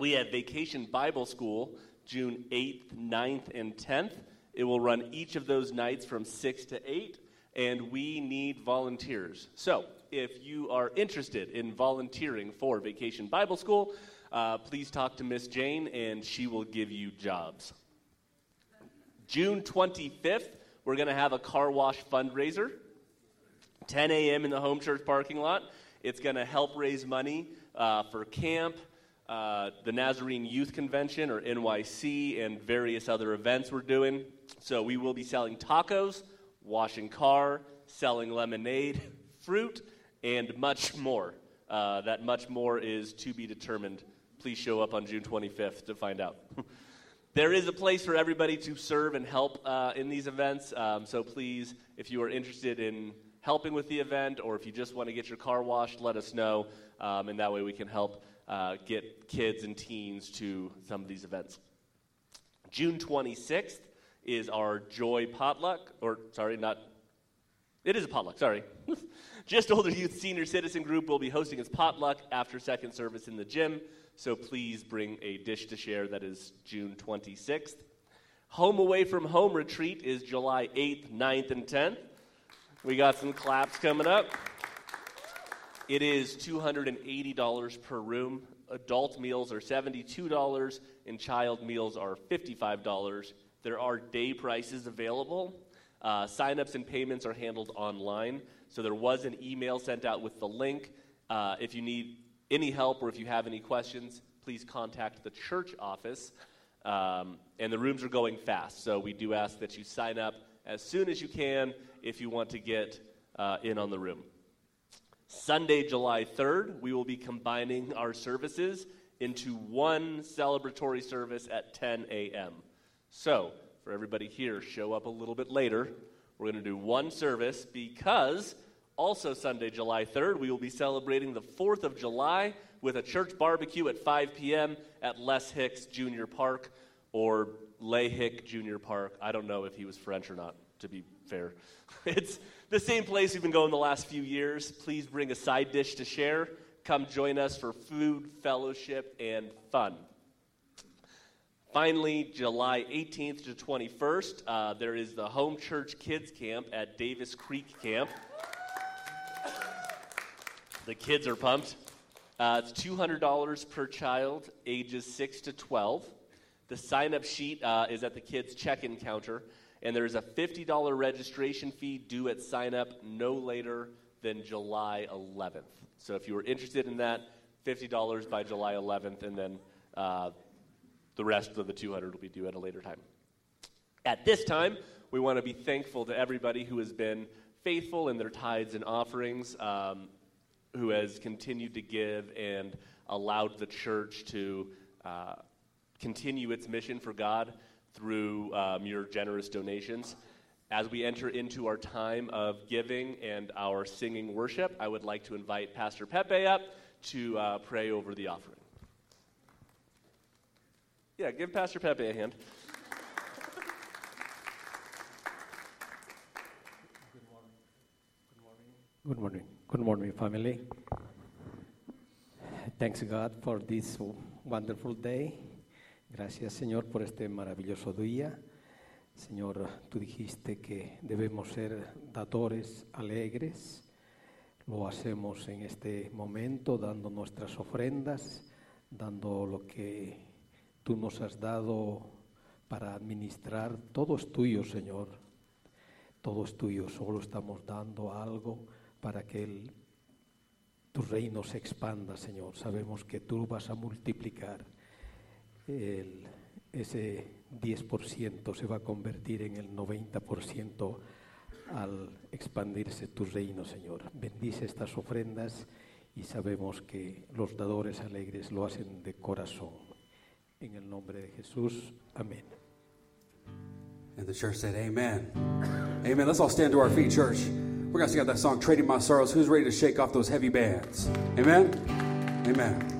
We have Vacation Bible School June 8th, 9th, and 10th. It will run each of those nights from 6 to 8, and we need volunteers. So, if you are interested in volunteering for Vacation Bible School, uh, please talk to Miss Jane, and she will give you jobs. June 25th, we're going to have a car wash fundraiser, 10 a.m. in the home church parking lot. It's going to help raise money uh, for camp, uh, the Nazarene Youth Convention, or NYC, and various other events we're doing. So we will be selling tacos, washing car, selling lemonade, fruit, and much more. Uh, that much more is to be determined. Please show up on June 25th to find out. there is a place for everybody to serve and help uh, in these events. Um, so please, if you are interested in helping with the event or if you just want to get your car washed, let us know. Um, and that way we can help uh, get kids and teens to some of these events. June 26th is our Joy Potluck, or sorry, not, it is a potluck, sorry. Just Older Youth Senior Citizen Group will be hosting its potluck after second service in the gym, so please bring a dish to share. That is June 26th. Home Away from Home Retreat is July 8th, 9th, and 10th. We got some claps coming up. It is $280 per room. Adult meals are $72, and child meals are $55. There are day prices available. Uh, signups and payments are handled online. So there was an email sent out with the link. Uh, if you need any help or if you have any questions, please contact the church office. Um, and the rooms are going fast. So we do ask that you sign up as soon as you can if you want to get uh, in on the room. Sunday, July 3rd, we will be combining our services into one celebratory service at 10 a.m. So, for everybody here, show up a little bit later. We're going to do one service because also Sunday, July 3rd, we will be celebrating the 4th of July with a church barbecue at 5 p.m. at Les Hicks Junior Park or Les Hick Junior Park. I don't know if he was French or not, to be fair. It's the same place we've been going the last few years. Please bring a side dish to share. Come join us for food, fellowship, and fun. Finally, July 18th to 21st, uh, there is the Home Church Kids Camp at Davis Creek Camp. The kids are pumped. Uh, it's $200 per child, ages 6 to 12. The sign up sheet uh, is at the kids' check in counter and there is a $50 registration fee due at sign up no later than July 11th. So if you were interested in that, $50 by July 11th, and then uh, the rest of the 200 will be due at a later time. At this time, we want to be thankful to everybody who has been faithful in their tithes and offerings, um, who has continued to give and allowed the church to uh, continue its mission for God through um, your generous donations. As we enter into our time of giving and our singing worship, I would like to invite Pastor Pepe up to uh, pray over the offering. Yeah, give Pastor Pepe a hand. Good morning. Good morning. Good morning. Good morning, family. Thanks God for this wonderful day. Gracias Señor por este maravilloso día. Señor, tú dijiste que debemos ser dadores alegres. Lo hacemos en este momento dando nuestras ofrendas, dando lo que tú nos has dado para administrar. Todo es tuyo, Señor. Todo es tuyo. Solo estamos dando algo para que el, tu reino se expanda, Señor. Sabemos que tú vas a multiplicar el, ese 10% se va a convertir en el 90% al expandirse tu reino, Señor. Bendice estas ofrendas y sabemos que los dadores alegres lo hacen de corazón. En el nombre de Jesús, amén. And the church said, Amen. Amen. Let's all stand to our feet, church. We're going to sing out that song, Trading My Sorrows. Who's ready to shake off those heavy bands? Amen. Amen.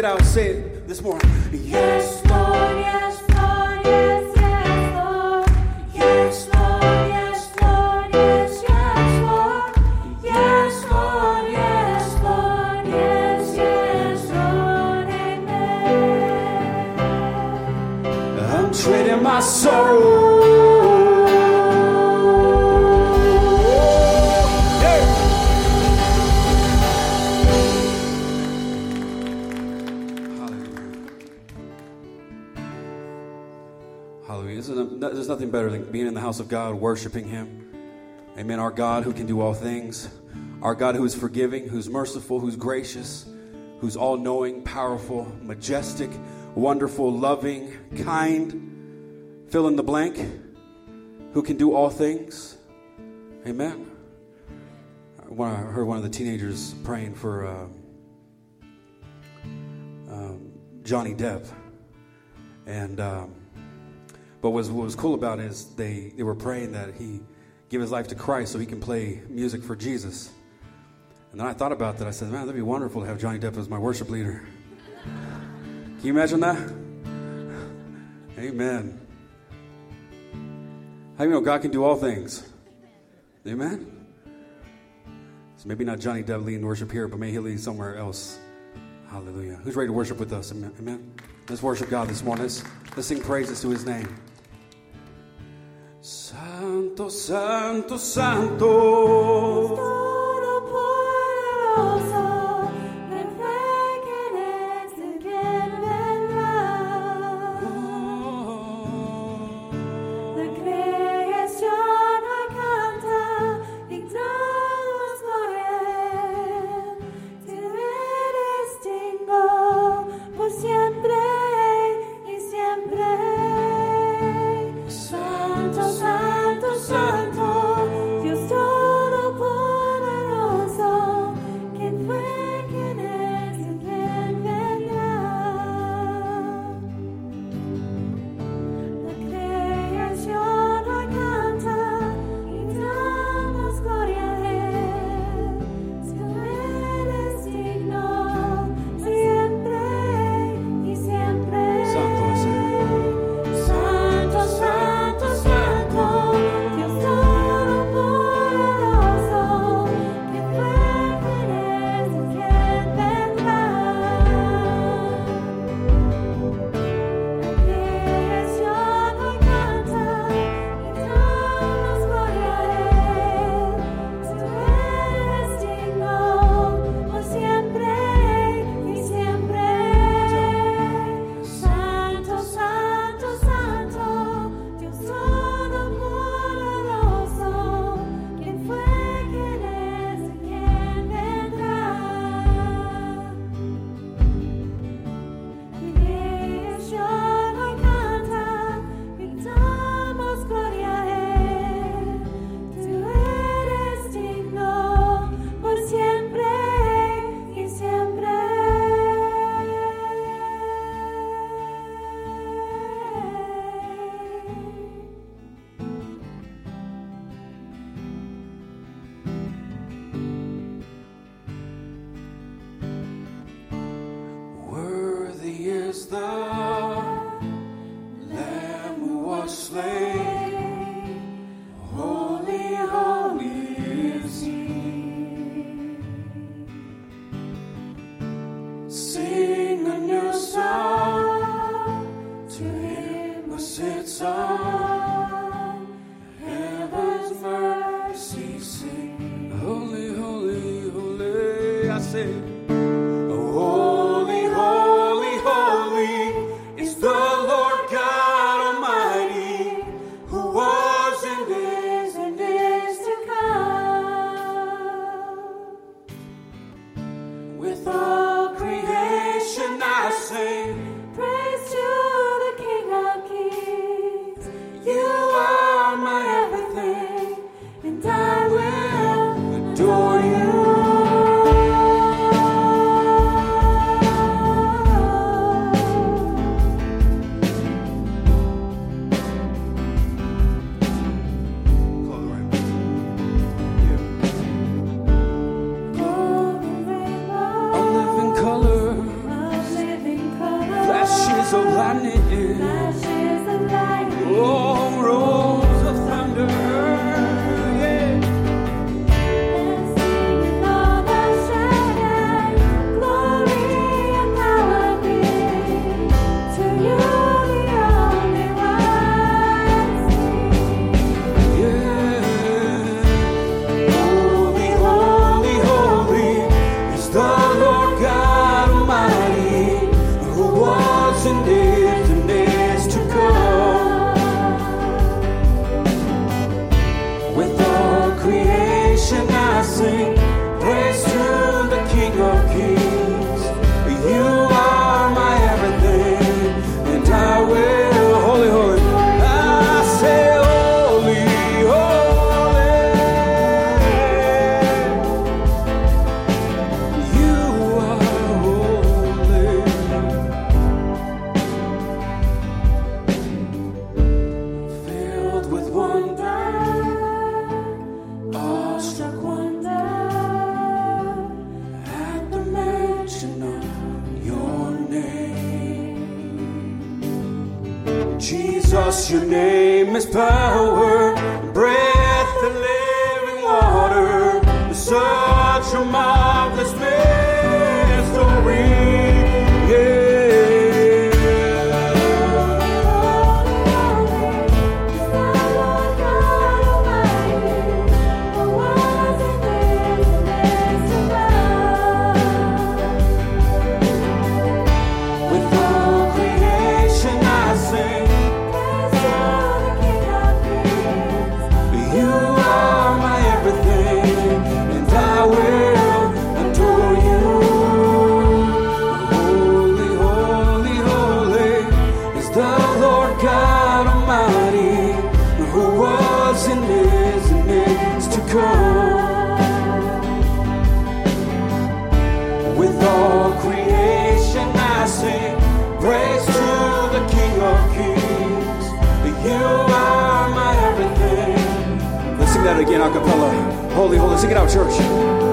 It out. Say it this morning. Yes, worshiping Him. Amen. Our God who can do all things. Our God who is forgiving, who's merciful, who's gracious, who's all knowing, powerful, majestic, wonderful, loving, kind. Fill in the blank. Who can do all things. Amen. I heard one of the teenagers praying for uh, um, Johnny Depp. And, um, but what was cool about it is they, they were praying that he give his life to Christ so he can play music for Jesus. And then I thought about that. I said, man, that'd be wonderful to have Johnny Depp as my worship leader. Can you imagine that? Amen. How do you know God can do all things? Amen? So maybe not Johnny Depp leading worship here, but may he lead somewhere else. Hallelujah. Who's ready to worship with us? Amen. Amen. Let's worship God this morning. Let's, let's sing praises to his name. Santo, Santo, Santo. that again, acapella. Holy, holy. Sing it out, church.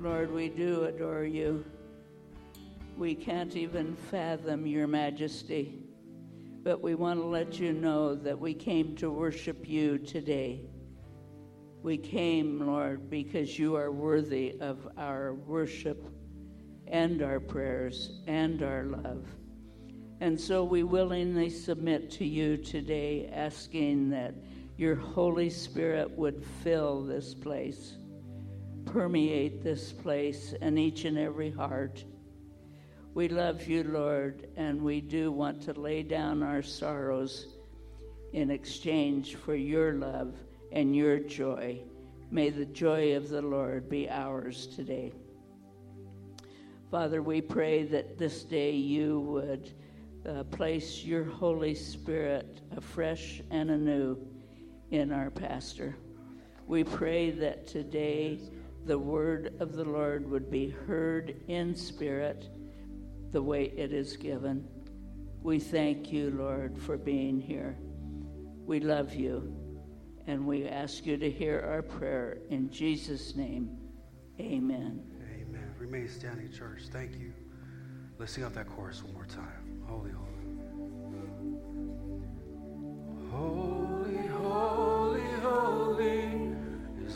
Lord, we do adore you. We can't even fathom your majesty, but we want to let you know that we came to worship you today. We came, Lord, because you are worthy of our worship and our prayers and our love. And so we willingly submit to you today, asking that your Holy Spirit would fill this place permeate this place, and each and every heart. We love you, Lord, and we do want to lay down our sorrows in exchange for your love and your joy. May the joy of the Lord be ours today. Father, we pray that this day you would uh, place your Holy Spirit afresh and anew in our pastor. We pray that today the word of the Lord would be heard in spirit the way it is given. We thank you, Lord, for being here. We love you, and we ask you to hear our prayer in Jesus' name. Amen. Amen. Remain standing, church. Thank you. Let's sing out that chorus one more time. Holy, holy. Holy, holy,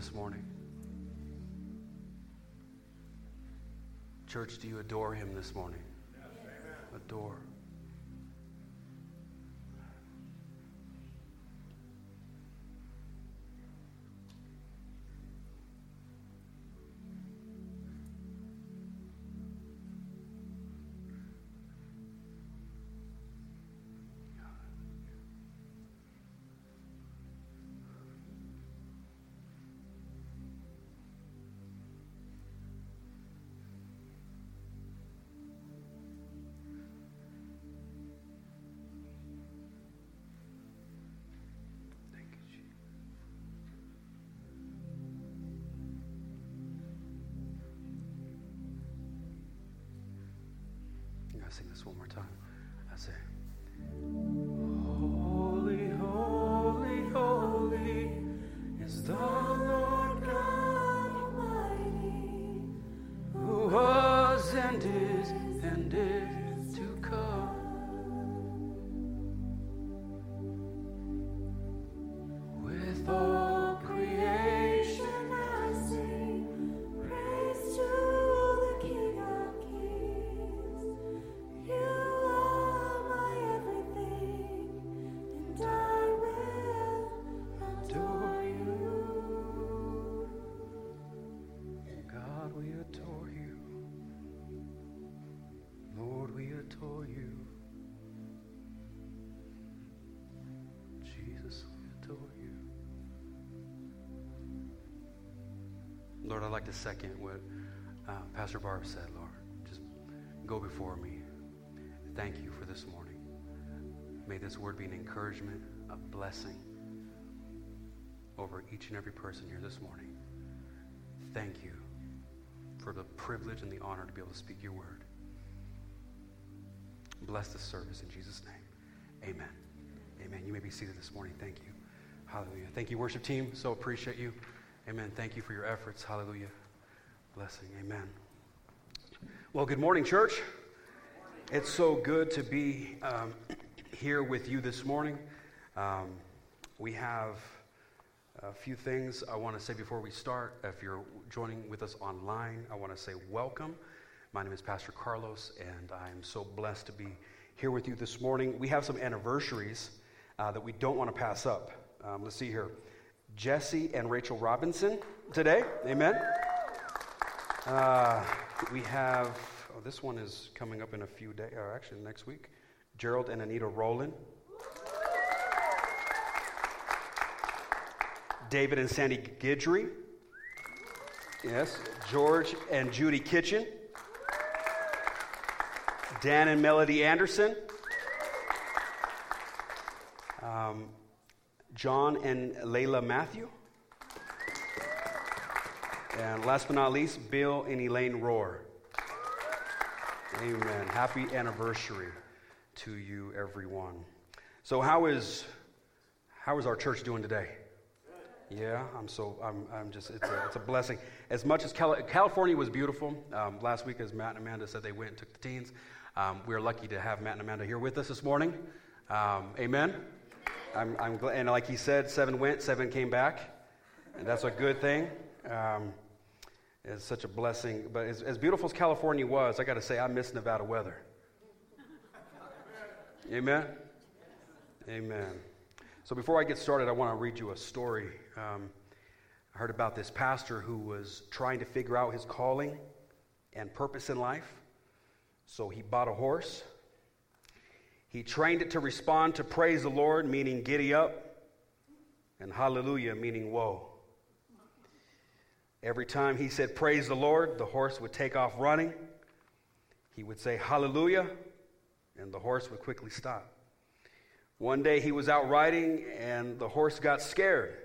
this morning? Church, do you adore him this morning? Adore. Sing this one more time. Lord, I'd like to second what uh, Pastor Barb said, Lord. Just go before me. Thank you for this morning. May this word be an encouragement, a blessing over each and every person here this morning. Thank you for the privilege and the honor to be able to speak your word. Bless this service in Jesus' name. Amen. Amen. You may be seated this morning. Thank you. Hallelujah. Thank you, worship team. So appreciate you. Amen. Thank you for your efforts. Hallelujah. Blessing. Amen. Well, good morning, church. It's so good to be um, here with you this morning. Um, we have a few things I want to say before we start. If you're joining with us online, I want to say welcome. My name is Pastor Carlos, and I'm so blessed to be here with you this morning. We have some anniversaries uh, that we don't want to pass up. Um, let's see here. Jesse and Rachel Robinson today. Amen. Uh, we have, oh, this one is coming up in a few days, or actually next week. Gerald and Anita Rowland. David and Sandy Gidry. Yes. George and Judy Kitchen. Dan and Melody Anderson. Um, John and Layla Matthew. And last but not least, Bill and Elaine Rohr. Amen. Happy anniversary to you, everyone. So, how is how is our church doing today? Yeah, I'm so I'm, I'm just it's a, it's a blessing. As much as Cali- California was beautiful um, last week, as Matt and Amanda said, they went and took the teens. Um, we're lucky to have Matt and Amanda here with us this morning. Um, amen. I'm, I'm glad, and like he said, seven went, seven came back, and that's a good thing. Um, it's such a blessing. But as, as beautiful as California was, I got to say, I miss Nevada weather. Amen. Amen. So before I get started, I want to read you a story. Um, I heard about this pastor who was trying to figure out his calling and purpose in life. So he bought a horse. He trained it to respond to praise the Lord, meaning giddy up, and hallelujah, meaning whoa. Every time he said praise the Lord, the horse would take off running. He would say hallelujah, and the horse would quickly stop. One day he was out riding, and the horse got scared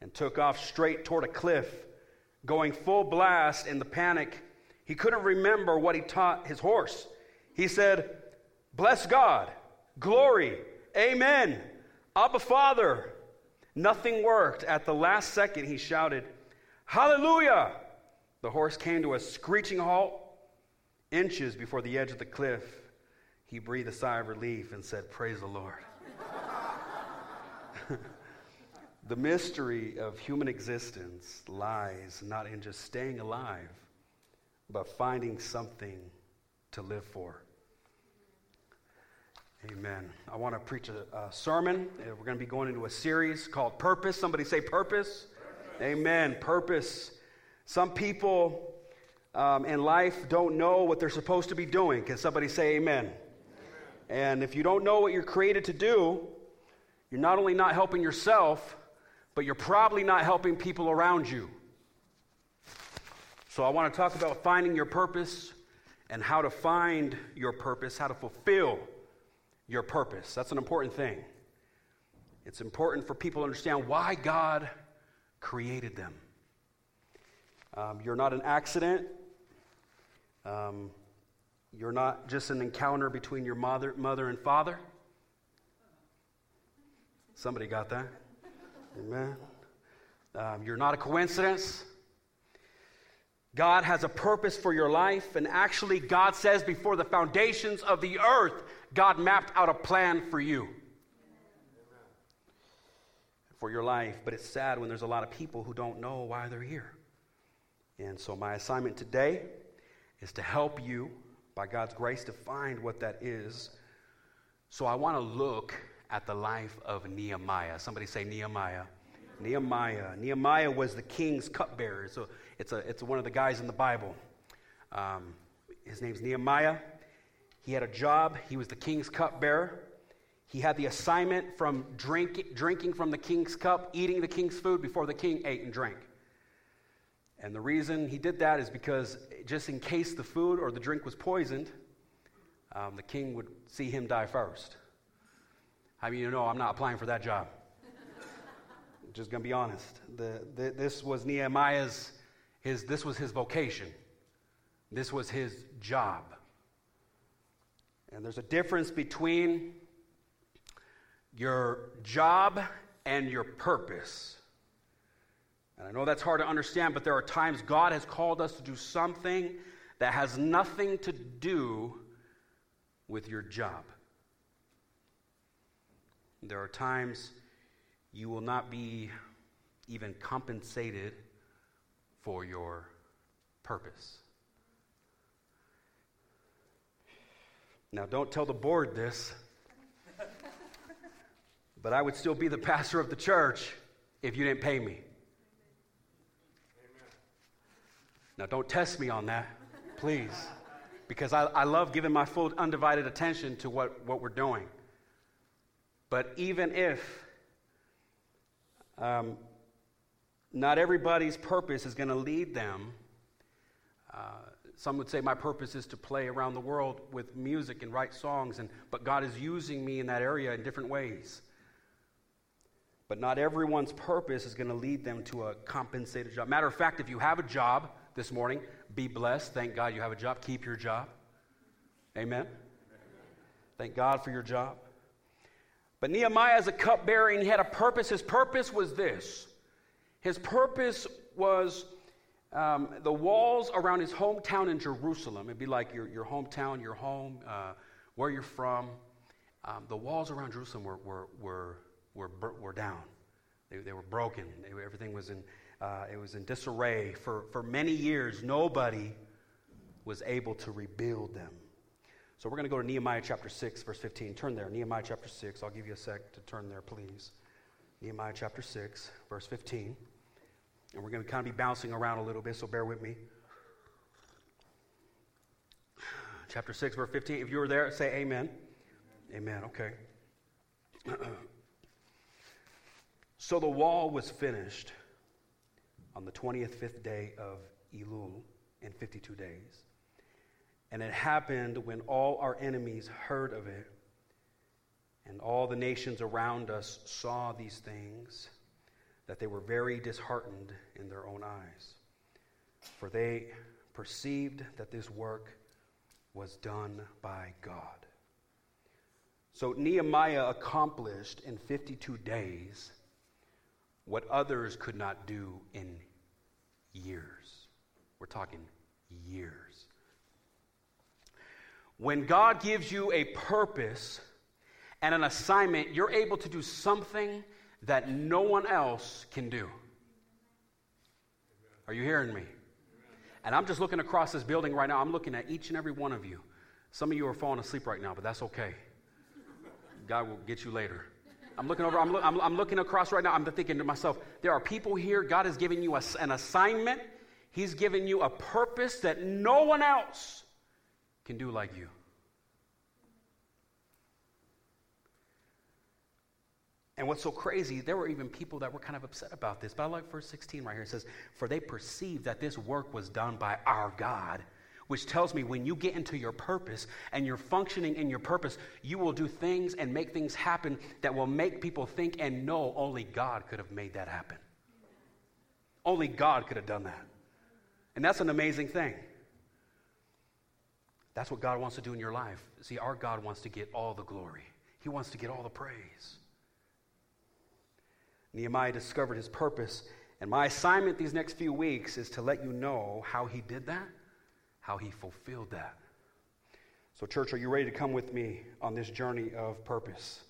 and took off straight toward a cliff, going full blast in the panic. He couldn't remember what he taught his horse. He said, Bless God, glory, amen, Abba Father. Nothing worked. At the last second, he shouted, Hallelujah! The horse came to a screeching halt inches before the edge of the cliff. He breathed a sigh of relief and said, Praise the Lord. the mystery of human existence lies not in just staying alive, but finding something to live for. Amen. I want to preach a, a sermon. Uh, We're going to be going into a series called Purpose. Somebody say Purpose. Amen. Purpose. Some people um, in life don't know what they're supposed to be doing. Can somebody say Amen? And if you don't know what you're created to do, you're not only not helping yourself, but you're probably not helping people around you. So I want to talk about finding your purpose and how to find your purpose, how to fulfill your purpose. That's an important thing. It's important for people to understand why God created them. Um, you're not an accident. Um, you're not just an encounter between your mother, mother and father. Somebody got that? Amen. Um, you're not a coincidence. God has a purpose for your life, and actually, God says before the foundations of the earth, God mapped out a plan for you, for your life. But it's sad when there's a lot of people who don't know why they're here. And so, my assignment today is to help you, by God's grace, to find what that is. So, I want to look at the life of Nehemiah. Somebody say Nehemiah. Nehemiah. Nehemiah was the king's cupbearer. So it's, a, it's one of the guys in the Bible. Um, his name's Nehemiah. He had a job. He was the king's cupbearer. He had the assignment from drink, drinking from the king's cup, eating the king's food before the king ate and drank. And the reason he did that is because just in case the food or the drink was poisoned, um, the king would see him die first. I mean, you know, I'm not applying for that job. Just gonna be honest. The, the, this was Nehemiah's. His, this was his vocation. This was his job. And there's a difference between your job and your purpose. And I know that's hard to understand, but there are times God has called us to do something that has nothing to do with your job. There are times you will not be even compensated for your purpose. Now, don't tell the board this, but I would still be the pastor of the church if you didn't pay me. Now, don't test me on that, please, because I, I love giving my full undivided attention to what, what we're doing. But even if um, not everybody's purpose is going to lead them, uh, some would say my purpose is to play around the world with music and write songs, and, but God is using me in that area in different ways. But not everyone's purpose is going to lead them to a compensated job. Matter of fact, if you have a job this morning, be blessed. Thank God you have a job. Keep your job. Amen. Thank God for your job. But Nehemiah, as a cupbearer, and he had a purpose. His purpose was this his purpose was um, the walls around his hometown in Jerusalem. It'd be like your, your hometown, your home, uh, where you're from. Um, the walls around Jerusalem were, were, were, were, were down. They, they were broken. They everything was in, uh, it was in disarray. For, for many years, nobody was able to rebuild them. So we're going to go to Nehemiah chapter 6, verse 15. Turn there. Nehemiah chapter 6. I'll give you a sec to turn there, please. Nehemiah chapter 6, verse 15. And we're going to kind of be bouncing around a little bit, so bear with me. Chapter 6, verse 15. If you were there, say amen. Amen. Okay. so the wall was finished on the 20th, fifth day of Elul in 52 days. And it happened when all our enemies heard of it, and all the nations around us saw these things, that they were very disheartened in their own eyes. For they perceived that this work was done by God. So Nehemiah accomplished in 52 days what others could not do in years. We're talking years. When God gives you a purpose and an assignment, you're able to do something that no one else can do. Are you hearing me? And I'm just looking across this building right now. I'm looking at each and every one of you. Some of you are falling asleep right now, but that's okay. God will get you later. I'm looking over, I'm, lo- I'm, I'm looking across right now. I'm thinking to myself, there are people here. God has given you a, an assignment, He's given you a purpose that no one else can do like you. And what's so crazy, there were even people that were kind of upset about this. But I like verse 16 right here. It says, For they perceived that this work was done by our God, which tells me when you get into your purpose and you're functioning in your purpose, you will do things and make things happen that will make people think and know only God could have made that happen. Only God could have done that. And that's an amazing thing. That's what God wants to do in your life. See, our God wants to get all the glory, He wants to get all the praise. Nehemiah discovered his purpose. And my assignment these next few weeks is to let you know how he did that, how he fulfilled that. So, church, are you ready to come with me on this journey of purpose?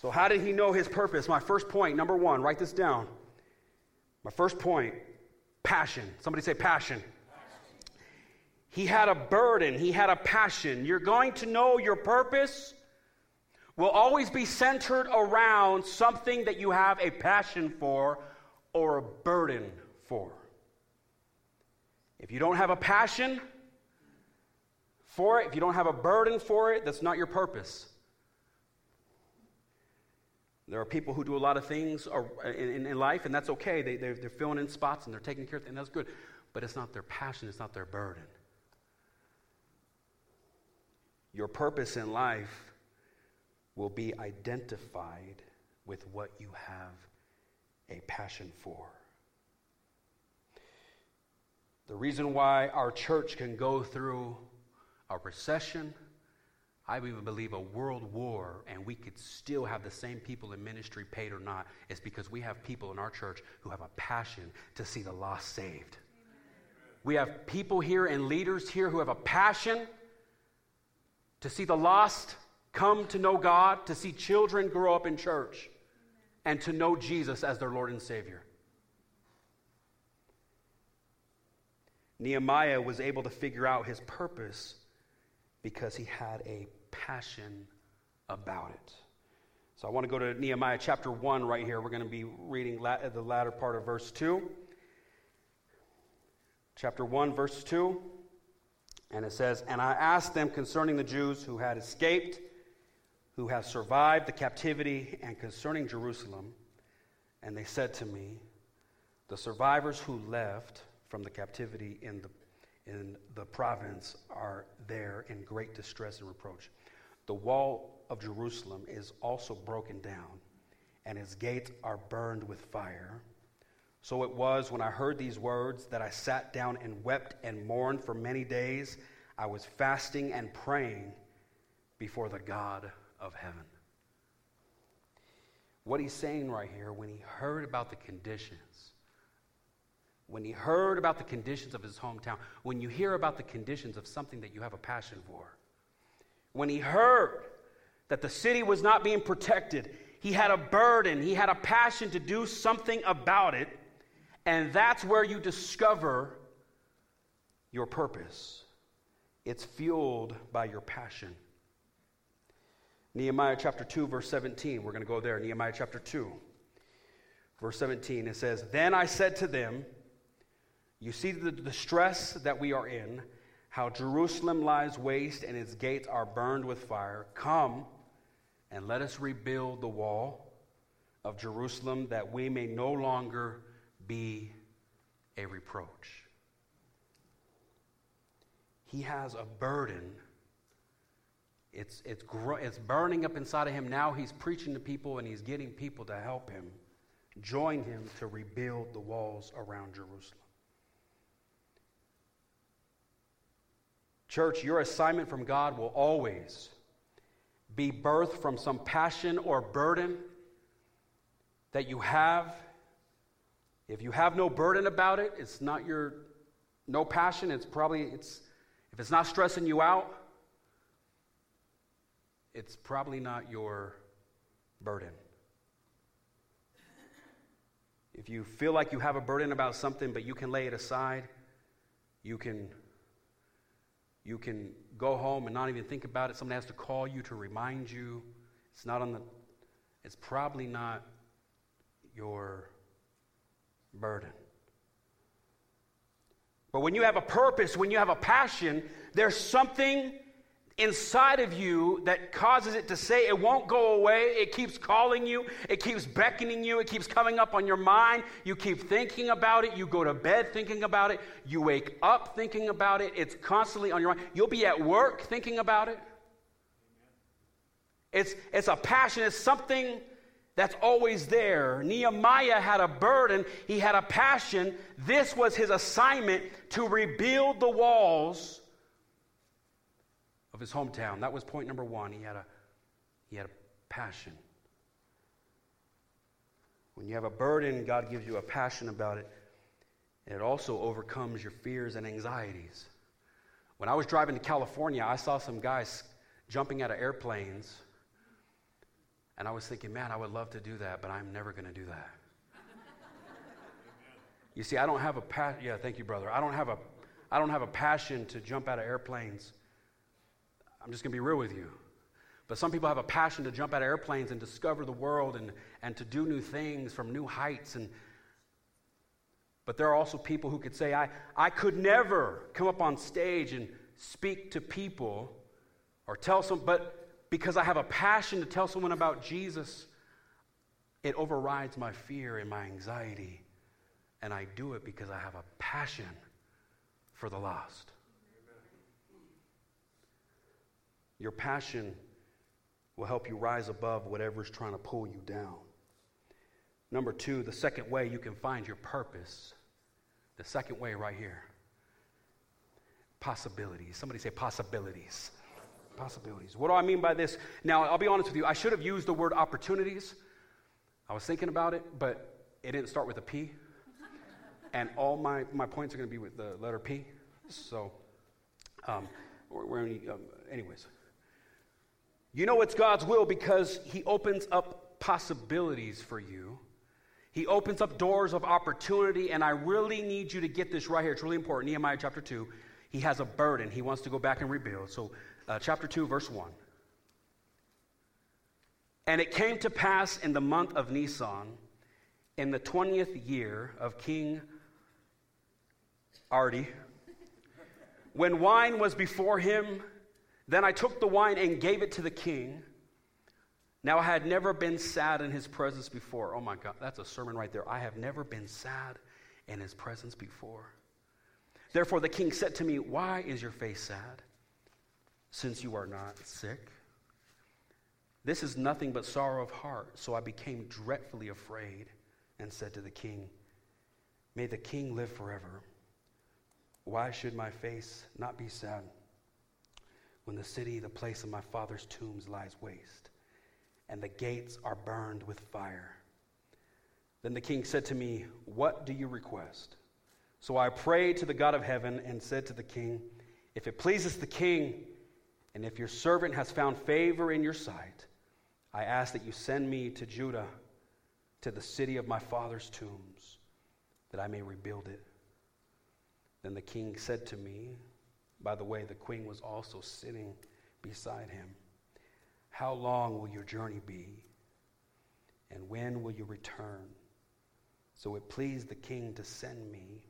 So, how did he know his purpose? My first point, number one, write this down. My first point passion. Somebody say passion. He had a burden, he had a passion. You're going to know your purpose will always be centered around something that you have a passion for or a burden for. If you don't have a passion for it, if you don't have a burden for it, that's not your purpose. There are people who do a lot of things in, life, and that's okay. They, they're, they're filling in spots and they're taking care of things, and that's good. But it's not their passion, it's not their burden. Your purpose in life will be identified with what you have a passion for. The reason why our church can go through a recession, I even believe a world war, and we could still have the same people in ministry, paid or not, is because we have people in our church who have a passion to see the lost saved. We have people here and leaders here who have a passion to see the lost come to know God, to see children grow up in church, and to know Jesus as their Lord and Savior. Nehemiah was able to figure out his purpose because he had a passion about it. So I want to go to Nehemiah chapter 1 right here. We're going to be reading the latter part of verse 2. Chapter 1, verse 2. And it says, And I asked them concerning the Jews who had escaped who have survived the captivity and concerning Jerusalem. And they said to me, The survivors who left from the captivity in the, in the province are there in great distress and reproach. The wall of Jerusalem is also broken down, and its gates are burned with fire. So it was when I heard these words that I sat down and wept and mourned for many days. I was fasting and praying before the God of heaven. What he's saying right here, when he heard about the conditions, when he heard about the conditions of his hometown, when you hear about the conditions of something that you have a passion for, when he heard that the city was not being protected, he had a burden, he had a passion to do something about it, and that's where you discover your purpose. It's fueled by your passion. Nehemiah chapter 2, verse 17. We're going to go there. Nehemiah chapter 2, verse 17. It says, Then I said to them, You see the distress that we are in, how Jerusalem lies waste and its gates are burned with fire. Come and let us rebuild the wall of Jerusalem that we may no longer be a reproach. He has a burden it's, it's, it's burning up inside of him. Now he's preaching to people and he's getting people to help him, join him to rebuild the walls around Jerusalem. Church, your assignment from God will always be birthed from some passion or burden that you have. If you have no burden about it, it's not your no passion, it's probably it's if it's not stressing you out, it's probably not your burden. If you feel like you have a burden about something, but you can lay it aside, you can, you can go home and not even think about it. Someone has to call you to remind you. It's not on the, it's probably not your burden. But when you have a purpose, when you have a passion, there's something inside of you that causes it to say it won't go away. It keeps calling you, it keeps beckoning you, it keeps coming up on your mind. You keep thinking about it. You go to bed thinking about it. You wake up thinking about it. It's constantly on your mind. You'll be at work thinking about it. It's, it's a passion, it's something that's always there. Nehemiah had a burden, he had a passion. This was his assignment to rebuild the walls his hometown. That was point number one. He had a, he had a passion. When you have a burden, God gives you a passion about it. And it also overcomes your fears and anxieties. When I was driving to California, I saw some guys jumping out of airplanes. And I was thinking, man, I would love to do that, but I'm never going to do that. you see, I don't have a passion. Yeah, thank you, brother. I don't have a, I don't have a passion to jump out of airplanes. I'm just going to be real with you. But some people have a passion to jump out of airplanes and discover the world and, and to do new things from new heights. And, but there are also people who could say, I, I could never come up on stage and speak to people or tell some, but because I have a passion to tell someone about Jesus, it overrides my fear and my anxiety. And I do it because I have a passion for the lost. Your passion will help you rise above whatever's trying to pull you down. Number two, the second way you can find your purpose, the second way right here possibilities. Somebody say possibilities. Possibilities. What do I mean by this? Now, I'll be honest with you, I should have used the word opportunities. I was thinking about it, but it didn't start with a P. And all my, my points are going to be with the letter P. So, um, we're, we're um, anyways. You know it's God's will because He opens up possibilities for you. He opens up doors of opportunity, and I really need you to get this right here. It's really important. Nehemiah chapter 2. He has a burden. He wants to go back and rebuild. So, uh, chapter 2, verse 1. And it came to pass in the month of Nisan, in the 20th year of King Ardi, when wine was before him then I took the wine and gave it to the king. Now I had never been sad in his presence before. Oh my God, that's a sermon right there. I have never been sad in his presence before. Therefore the king said to me, Why is your face sad, since you are not sick? This is nothing but sorrow of heart. So I became dreadfully afraid and said to the king, May the king live forever. Why should my face not be sad? When the city, the place of my father's tombs, lies waste, and the gates are burned with fire. Then the king said to me, What do you request? So I prayed to the God of heaven and said to the king, If it pleases the king, and if your servant has found favor in your sight, I ask that you send me to Judah, to the city of my father's tombs, that I may rebuild it. Then the king said to me, by the way, the queen was also sitting beside him, How long will your journey be? And when will you return? So it pleased the king to send me,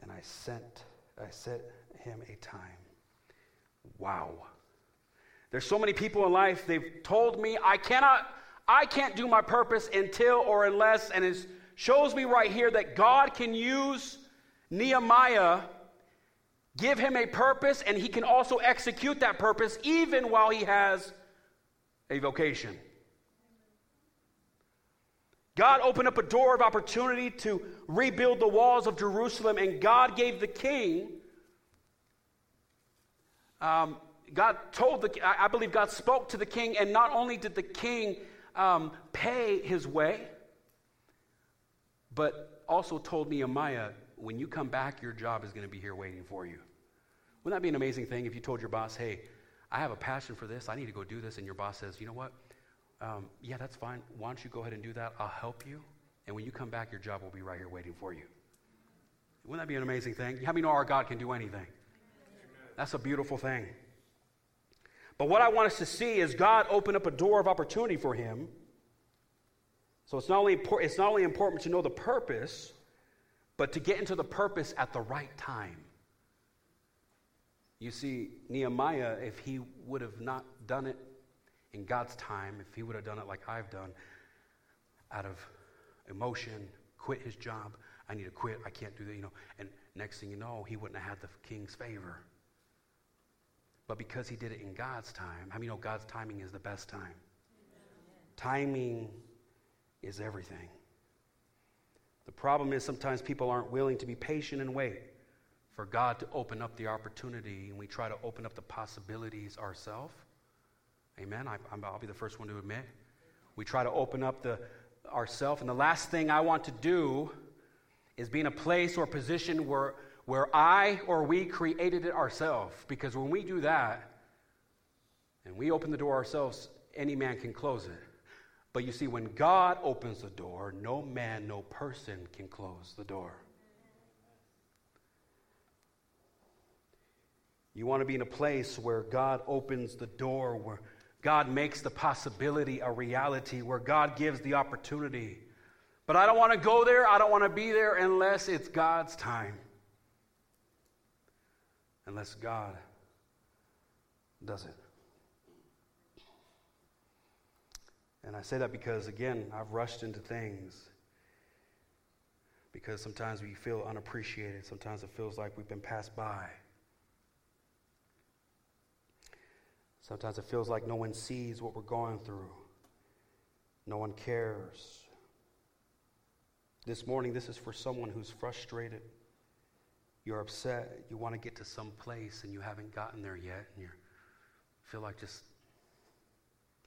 and I sent I set him a time. Wow. There's so many people in life, they've told me I cannot, I can't do my purpose until or unless, and it shows me right here that God can use Nehemiah, give him a purpose, and he can also execute that purpose even while he has a vocation. God opened up a door of opportunity to rebuild the walls of Jerusalem, and God gave the king. Um, God told the, I believe God spoke to the king, and not only did the king um, pay his way, but also told Nehemiah, when you come back, your job is going to be here waiting for you. Wouldn't that be an amazing thing if you told your boss, hey, I have a passion for this, I need to go do this, and your boss says, you know what? um, yeah, that's fine. Why don't you go ahead and do that? I'll help you. And when you come back, your job will be right here waiting for you. Wouldn't that be an amazing thing? How many know our God can do anything? That's a beautiful thing. But what I want us to see is God open up a door of opportunity for him. So it's not only, it's not only important to know the purpose, but to get into the purpose at the right time. You see, Nehemiah, if he would have not done it in God's time, if he would have done it like I've done, out of emotion, quit his job, I need to quit, I can't do that, you know, and next thing you know, he wouldn't have had the king's favor. But because he did it in God's time, how many know God's timing is the best time? Timing is everything. The problem is sometimes people aren't willing to be patient and wait for God to open up the opportunity, and we try to open up the possibilities ourselves. Amen. I, will be the first one to admit. We try to open up the ourself, and the last thing I want to do is be in a place or position where where I or we created it ourselves. Because when we do that, and we open the door ourselves, any man can close it. But you see, when God opens the door, no man, no person can close the door. You want to be in a place where God opens the door, where God makes the possibility a reality, where God gives the opportunity. But I don't want to go there, I don't want to be there unless it's God's time unless God does it. And I say that because, again, I've rushed into things because sometimes we feel unappreciated. Sometimes it feels like we've been passed by. Sometimes it feels like no one sees what we're going through, no one cares. This morning, this is for someone who's frustrated you're upset, you want to get to some place and you haven't gotten there yet, and you feel like just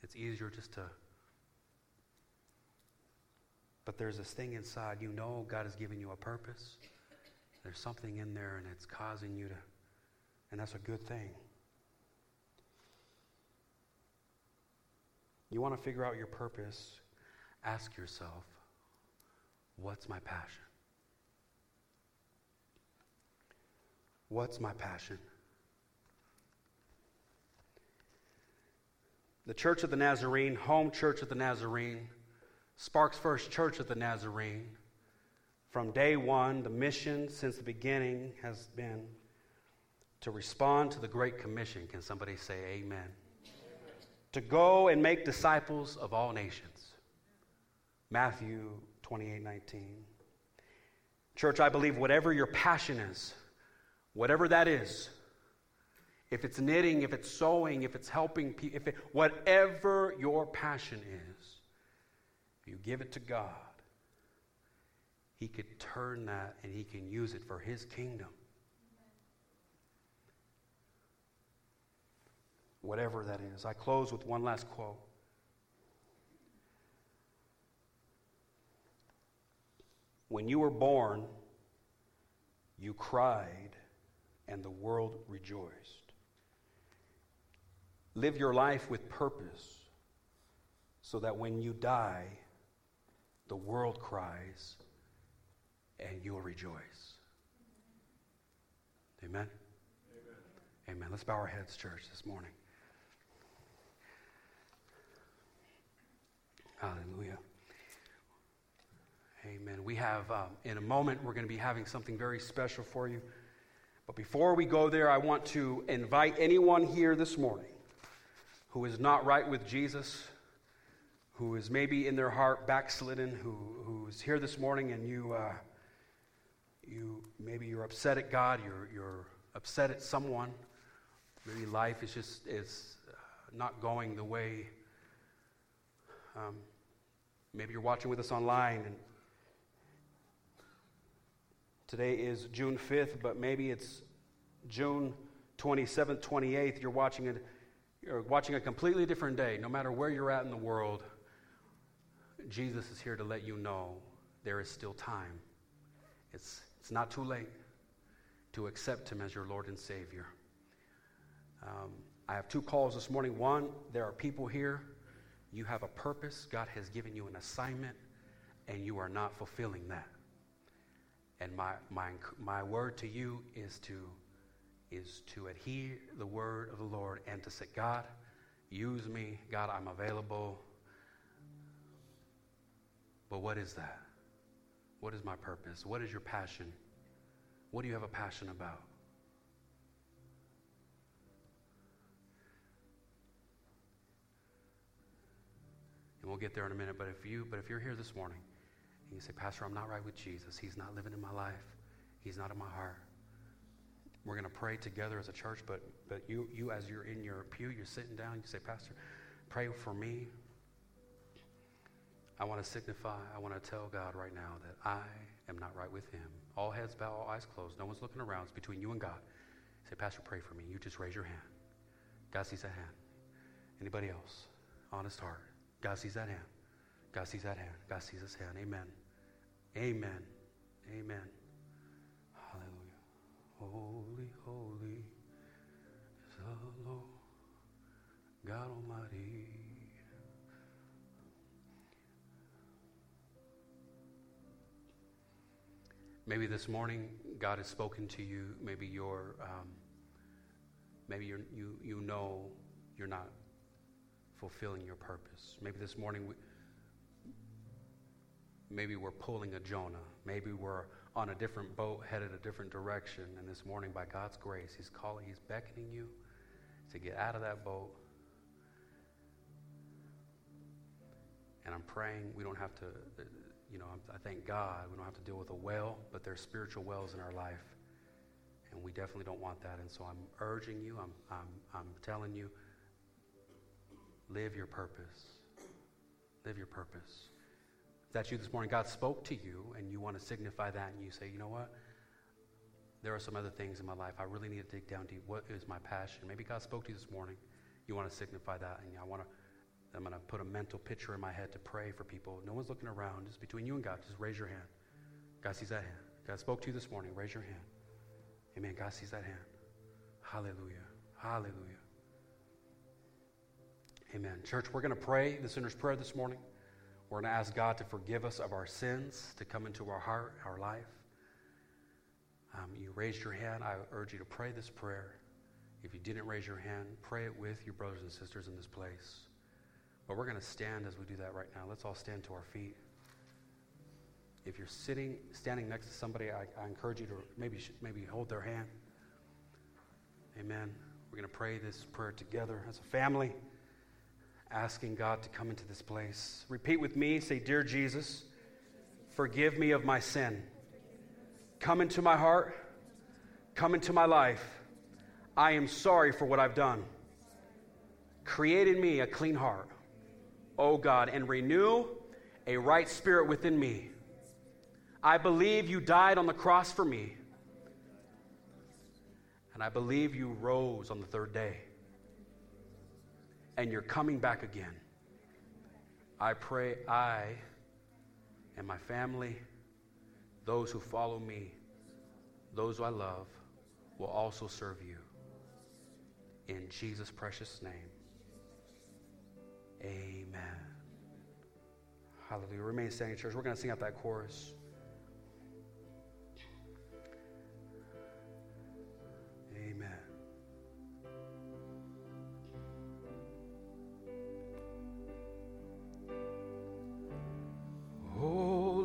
it's easier just to. But there's this thing inside. You know God has given you a purpose. There's something in there, and it's causing you to, and that's a good thing. You want to figure out your purpose, ask yourself, what's my passion? What's my passion? The Church of the Nazarene, home church of the Nazarene, Sparks First Church of the Nazarene, from day one, the mission since the beginning has been to respond to the Great Commission. Can somebody say amen? To go and make disciples of all nations. Matthew 28 19. Church, I believe whatever your passion is, whatever that is, if it's knitting, if it's sewing, if it's helping people, if it, whatever your passion is, if you give it to God, He could turn that and He can use it for His kingdom. Whatever that is. I close with one last quote. When you were born, you cried, and the world rejoiced. Live your life with purpose so that when you die, the world cries and you'll rejoice. Amen? Amen. Amen. Let's bow our heads, church, this morning. Hallelujah. Amen. We have, um, in a moment, we're going to be having something very special for you. But before we go there, I want to invite anyone here this morning who is not right with Jesus, who is maybe in their heart backslidden, who, who's here this morning and you, uh, you maybe you're upset at God, you're, you're upset at someone. Maybe life is just is uh, not going the way. Um, maybe you're watching with us online and Today is June 5th, but maybe it's June 27th, 28th. You're watching it. You're watching a completely different day. No matter where you're at in the world, Jesus is here to let you know there is still time. It's, it's not too late to accept Him as your Lord and Savior. Um, I have two calls this morning. One, there are people here. You have a purpose. God has given you an assignment, and you are not fulfilling that. And my, my, my word to you is to, is to adhere the word of the Lord and to say, God, use me. God, I'm available. But what is that? What is my purpose? What is your passion? What do you have a passion about? And we'll get there in a minute, but if you but if you're here this morning and you say, Pastor, I'm not right with Jesus. He's not living in my life. He's not in my heart. We're going to pray together as a church, but, but you, you, as you're in your pew, you're sitting down, you say, Pastor, pray for me. I want to signify, I want to tell God right now that I am not right with Him. All heads bow, all eyes closed. No one's looking around. It's between you and God. Say, Pastor, pray for me. You just raise your hand. God sees that hand. Anybody else? Honest heart. God sees that hand. God sees that hand. God sees his hand. Amen. Amen. Amen. Hallelujah. Holy, holy is the Lord God Almighty. Maybe this morning God has spoken to you. Maybe you're, um, maybe you're, you you know you're not fulfilling your purpose. Maybe this morning we, maybe we're pulling a Jonah. Maybe we're on a different boat headed a different direction. And this morning, by God's grace, He's calling, He's beckoning you to get out of that boat. And I'm praying we don't have to, you know, I thank God we don't have to deal with a well, but there's spiritual wells in our life. And we definitely don't want that. And so I'm urging you, I'm, I'm, I'm telling you, live your purpose. Live your purpose. If that's you this morning, God spoke to you and you want to signify that and you say, you know what? There are some other things in my life. I really need to dig down deep. What is my passion? Maybe God spoke to you this morning. You want to signify that, and I want to. I'm going to put a mental picture in my head to pray for people. No one's looking around. It's between you and God. Just raise your hand. God sees that hand. God spoke to you this morning. Raise your hand. Amen. God sees that hand. Hallelujah. Hallelujah. Amen. Church, we're going to pray the sinner's prayer this morning. We're going to ask God to forgive us of our sins, to come into our heart, our life. Um, you raised your hand. I urge you to pray this prayer. If you didn't raise your hand, pray it with your brothers and sisters in this place. But we're going to stand as we do that right now. Let's all stand to our feet. If you're sitting, standing next to somebody, I, I encourage you to maybe, maybe hold their hand. Amen. We're going to pray this prayer together as a family asking God to come into this place. Repeat with me say, Dear Jesus, forgive me of my sin. Come into my heart, come into my life. I am sorry for what I've done. Create in me a clean heart, O God, and renew a right spirit within me. I believe you died on the cross for me, and I believe you rose on the third day. And you're coming back again. I pray I and my family, those who follow me, those who I love, will also serve you. In Jesus' precious name. Amen. Hallelujah. Remain standing, church. We're going to sing out that chorus. Amen.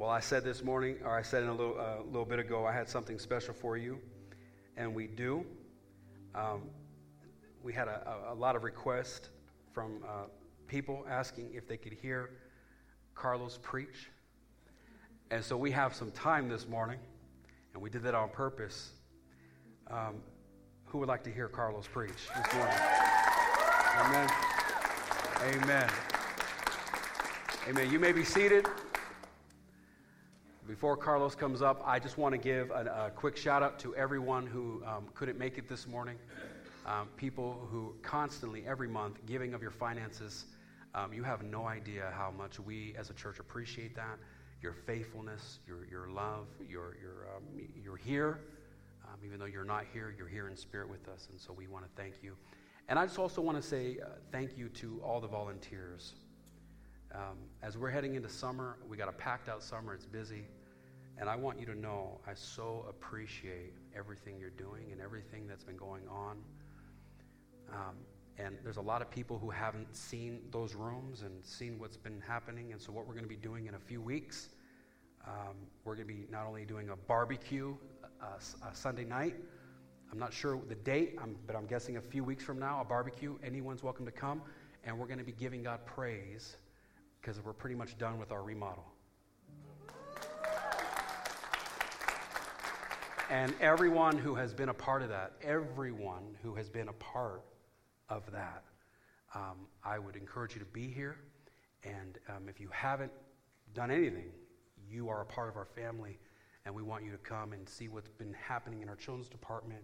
Well, I said this morning, or I said in a little, uh, little bit ago, I had something special for you, and we do. Um, we had a, a, lot of requests from uh, people asking if they could hear Carlos preach. And so we have some time this morning, and we did that on purpose. Um, who would like to hear Carlos preach this morning? Amen. Amen. Amen. You may be seated. Before Carlos comes up, I just want to give a, a quick shout out to everyone who um, couldn't make it this morning. Um, people who constantly, every month, giving of your finances. Um, you have no idea how much we as a church appreciate that. Your faithfulness, your, your love, your, your, um, you're here. Um, even though you're not here, you're here in spirit with us. And so we want to thank you. And I just also want to say uh, thank you to all the volunteers. Um, as we're heading into summer, we got a packed out summer, it's busy. And I want you to know I so appreciate everything you're doing and everything that's been going on. Um, and there's a lot of people who haven't seen those rooms and seen what's been happening. And so, what we're going to be doing in a few weeks, um, we're going to be not only doing a barbecue uh, Sunday night. I'm not sure the date, I'm, but I'm guessing a few weeks from now, a barbecue. Anyone's welcome to come. And we're going to be giving God praise because we're pretty much done with our remodel. And everyone who has been a part of that, everyone who has been a part of that, um, I would encourage you to be here. And um, if you haven't done anything, you are a part of our family, and we want you to come and see what's been happening in our children's department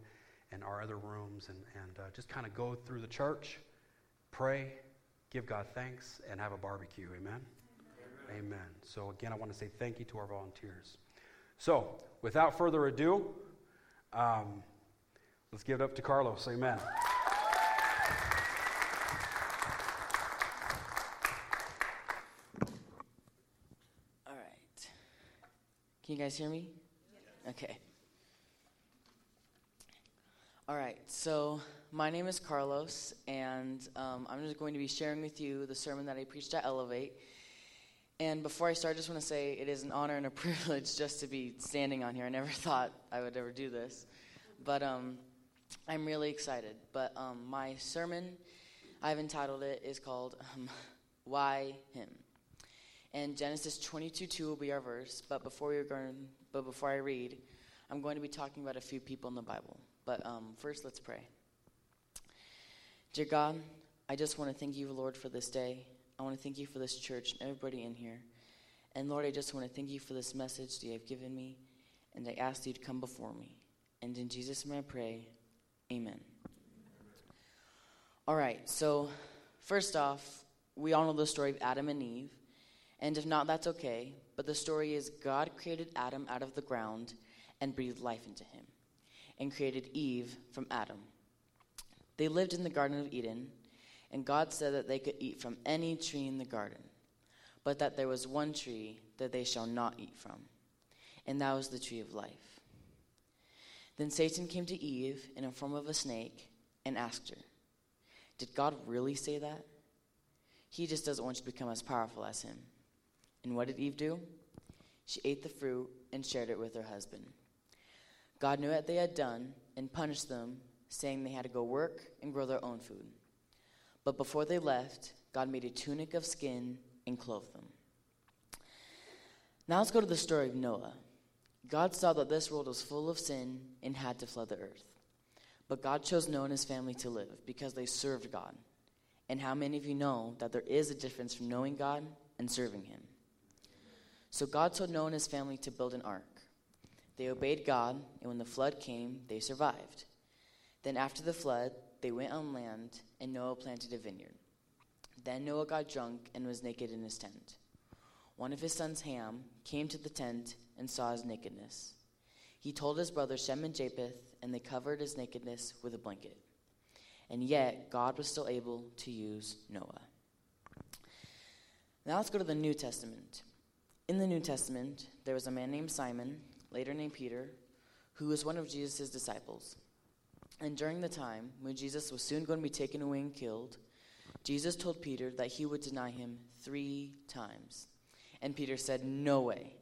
and our other rooms, and, and uh, just kind of go through the church, pray, give God thanks, and have a barbecue. Amen? Amen. Amen. So, again, I want to say thank you to our volunteers. So, without further ado, um, let's give it up to Carlos. Amen. All right. Can you guys hear me? Okay. All right. So, my name is Carlos, and um, I'm just going to be sharing with you the sermon that I preached at Elevate. And before I start, I just want to say it is an honor and a privilege just to be standing on here. I never thought I would ever do this, but um, I'm really excited. But um, my sermon, I've entitled it, is called um, "Why Him." And Genesis 22:2 will be our verse. But before we are going, but before I read, I'm going to be talking about a few people in the Bible. But um, first, let's pray. Dear God, I just want to thank you, Lord, for this day. I want to thank you for this church and everybody in here. And Lord, I just want to thank you for this message that you have given me. And I ask you to come before me. And in Jesus' name I pray, amen. All right, so first off, we all know the story of Adam and Eve. And if not, that's okay. But the story is God created Adam out of the ground and breathed life into him, and created Eve from Adam. They lived in the Garden of Eden, and God said that they could eat from any tree in the garden, but that there was one tree that they shall not eat from, and that was the tree of life. Then Satan came to Eve in the form of a snake and asked her, Did God really say that? He just doesn't want you to become as powerful as him. And what did Eve do? She ate the fruit and shared it with her husband. God knew what they had done and punished them, saying they had to go work and grow their own food. But before they left, God made a tunic of skin and clothed them. Now let's go to the story of Noah. God saw that this world was full of sin and had to flood the earth. But God chose Noah and his family to live because they served God. And how many of you know that there is a difference from knowing God and serving Him? So God told Noah and his family to build an ark. They obeyed God, and when the flood came, they survived. Then, after the flood, they went on land, and Noah planted a vineyard. Then Noah got drunk and was naked in his tent. One of his sons, Ham, came to the tent and saw his nakedness. He told his brothers Shem and Japheth, and they covered his nakedness with a blanket. And yet, God was still able to use Noah. Now let's go to the New Testament. In the New Testament, there was a man named Simon, later named Peter, who was one of Jesus' disciples. And during the time when Jesus was soon going to be taken away and killed, Jesus told Peter that he would deny him three times. And Peter said, No way.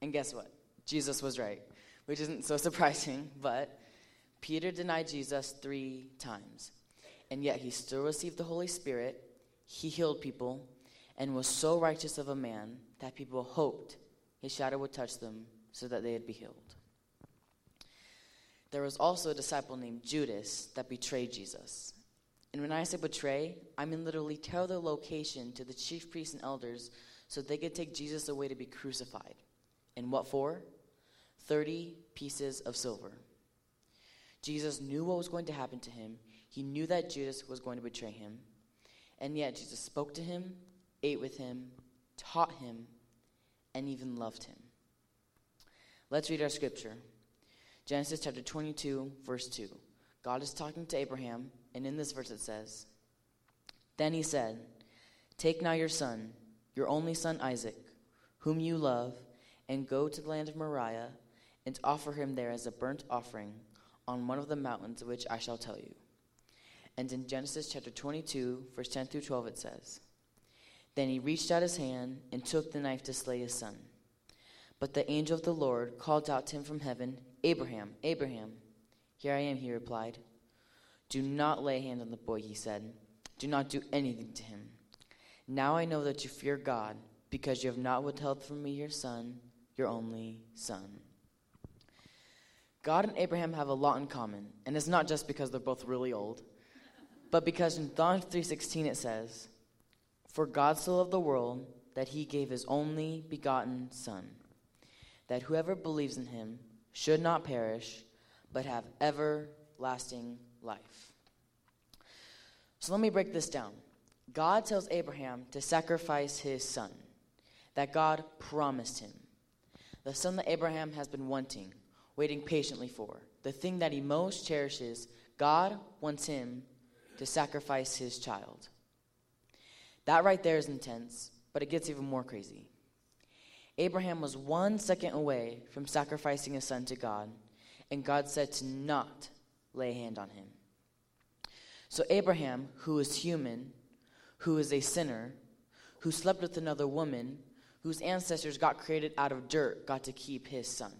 And guess what? Jesus was right, which isn't so surprising, but Peter denied Jesus three times. And yet he still received the Holy Spirit, he healed people, and was so righteous of a man that people hoped his shadow would touch them so that they would be healed. There was also a disciple named Judas that betrayed Jesus. And when I say betray, I mean literally tell the location to the chief priests and elders so they could take Jesus away to be crucified. And what for? 30 pieces of silver. Jesus knew what was going to happen to him. He knew that Judas was going to betray him. And yet Jesus spoke to him, ate with him, taught him, and even loved him. Let's read our scripture. Genesis chapter 22, verse 2. God is talking to Abraham, and in this verse it says, Then he said, Take now your son, your only son Isaac, whom you love, and go to the land of Moriah, and offer him there as a burnt offering on one of the mountains which I shall tell you. And in Genesis chapter 22, verse 10 through 12, it says, Then he reached out his hand and took the knife to slay his son. But the angel of the Lord called out to him from heaven, Abraham, Abraham. Here I am, he replied. Do not lay hand on the boy, he said. Do not do anything to him. Now I know that you fear God, because you have not withheld from me your son, your only son. God and Abraham have a lot in common, and it's not just because they're both really old, but because in John 3:16 it says, "For God so loved the world that he gave his only begotten son, that whoever believes in him should not perish, but have everlasting life." So let me break this down. God tells Abraham to sacrifice his son, that God promised him. The son that Abraham has been wanting, waiting patiently for, the thing that he most cherishes, God wants him to sacrifice his child. That right there is intense, but it gets even more crazy. Abraham was one second away from sacrificing his son to God, and God said to not lay hand on him. So, Abraham, who is human, who is a sinner, who slept with another woman, whose ancestors got created out of dirt, got to keep his son.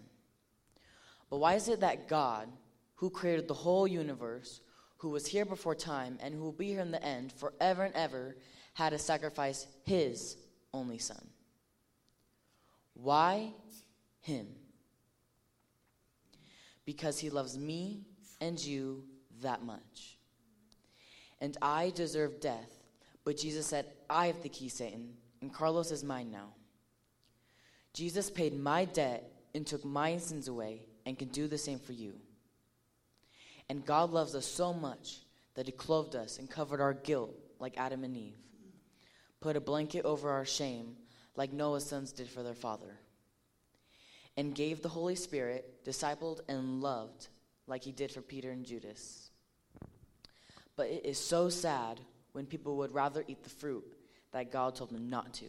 But why is it that God, who created the whole universe, who was here before time, and who will be here in the end forever and ever, had to sacrifice his only son? Why him? Because he loves me and you that much. And I deserve death, but Jesus said, I have the key, Satan, and Carlos is mine now. Jesus paid my debt and took my sins away and can do the same for you. And God loves us so much that He clothed us and covered our guilt like Adam and Eve, put a blanket over our shame like Noah's sons did for their father, and gave the Holy Spirit, discipled and loved like He did for Peter and Judas. But it is so sad when people would rather eat the fruit that God told them not to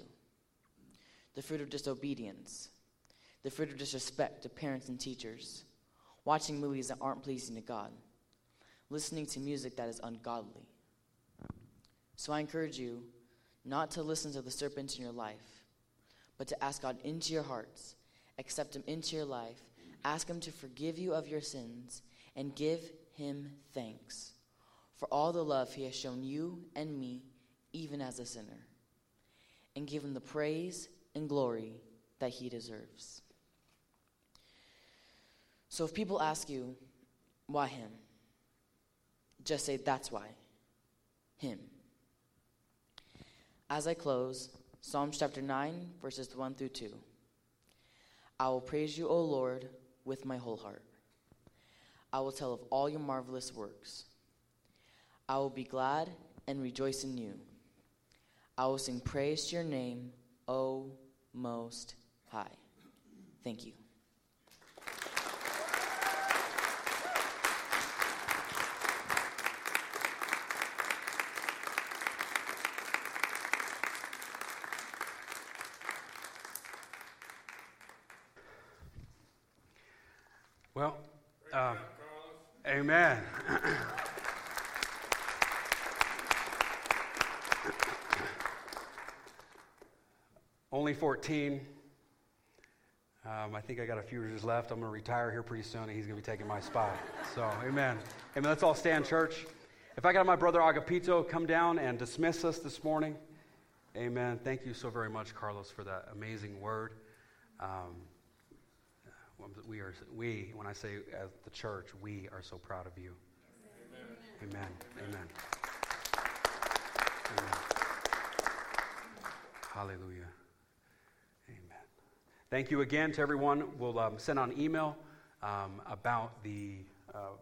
the fruit of disobedience, the fruit of disrespect to parents and teachers, watching movies that aren't pleasing to God, listening to music that is ungodly. So I encourage you not to listen to the serpent in your life, but to ask God into your hearts, accept Him into your life, ask Him to forgive you of your sins, and give Him thanks for all the love He has shown you and me, even as a sinner, and give Him the praise and glory that He deserves. So if people ask you, why Him? Just say, that's why. Him. As I close, Psalms chapter 9, verses 1 through 2. I will praise you, O Lord, with my whole heart. I will tell of all your marvelous works. I will be glad and rejoice in you. I will sing praise to your name, O Most High. Thank you. Well, uh, amen. Only 14. Um, I think I got a few years left. I'm going to retire here pretty soon, and he's going to be taking my spot. So, amen. Amen. Let's all stand, church. If I got my brother Agapito come down and dismiss us this morning, amen. Thank you so very much, Carlos, for that amazing word. Um, we are, we, when I say as the church, we are so proud of you. Amen. Amen. Amen. Amen. Hallelujah. Amen. Thank you again to everyone. We'll um, send out an email um, about the uh,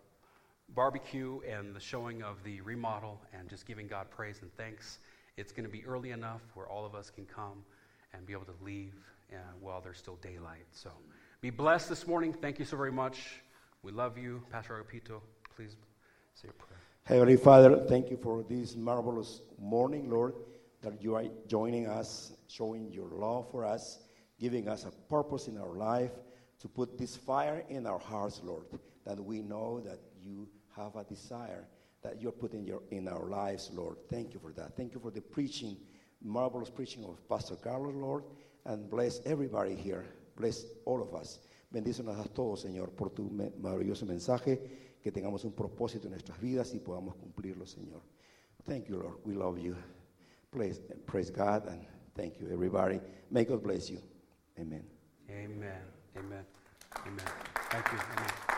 barbecue and the showing of the remodel and just giving God praise and thanks. It's going to be early enough where all of us can come and be able to leave uh, while there's still daylight. So be blessed this morning. Thank you so very much. We love you. Pastor Agapito, please say a prayer. Heavenly Father, thank you for this marvelous morning, Lord, that you are joining us, showing your love for us, giving us a purpose in our life to put this fire in our hearts, Lord, that we know that you have a desire that you're putting your, in our lives, Lord. Thank you for that. Thank you for the preaching, marvelous preaching of Pastor Carlos, Lord, and bless everybody here. Bless all of us. Bendícenos a todos, Señor, por tu maravilloso mensaje, que tengamos un propósito en nuestras vidas y podamos cumplirlo, Señor. Thank you, Lord. We love you. Praise, praise God and thank you, everybody. May God bless you. Amen. Amen. Amen. Amen. Thank you. Amen.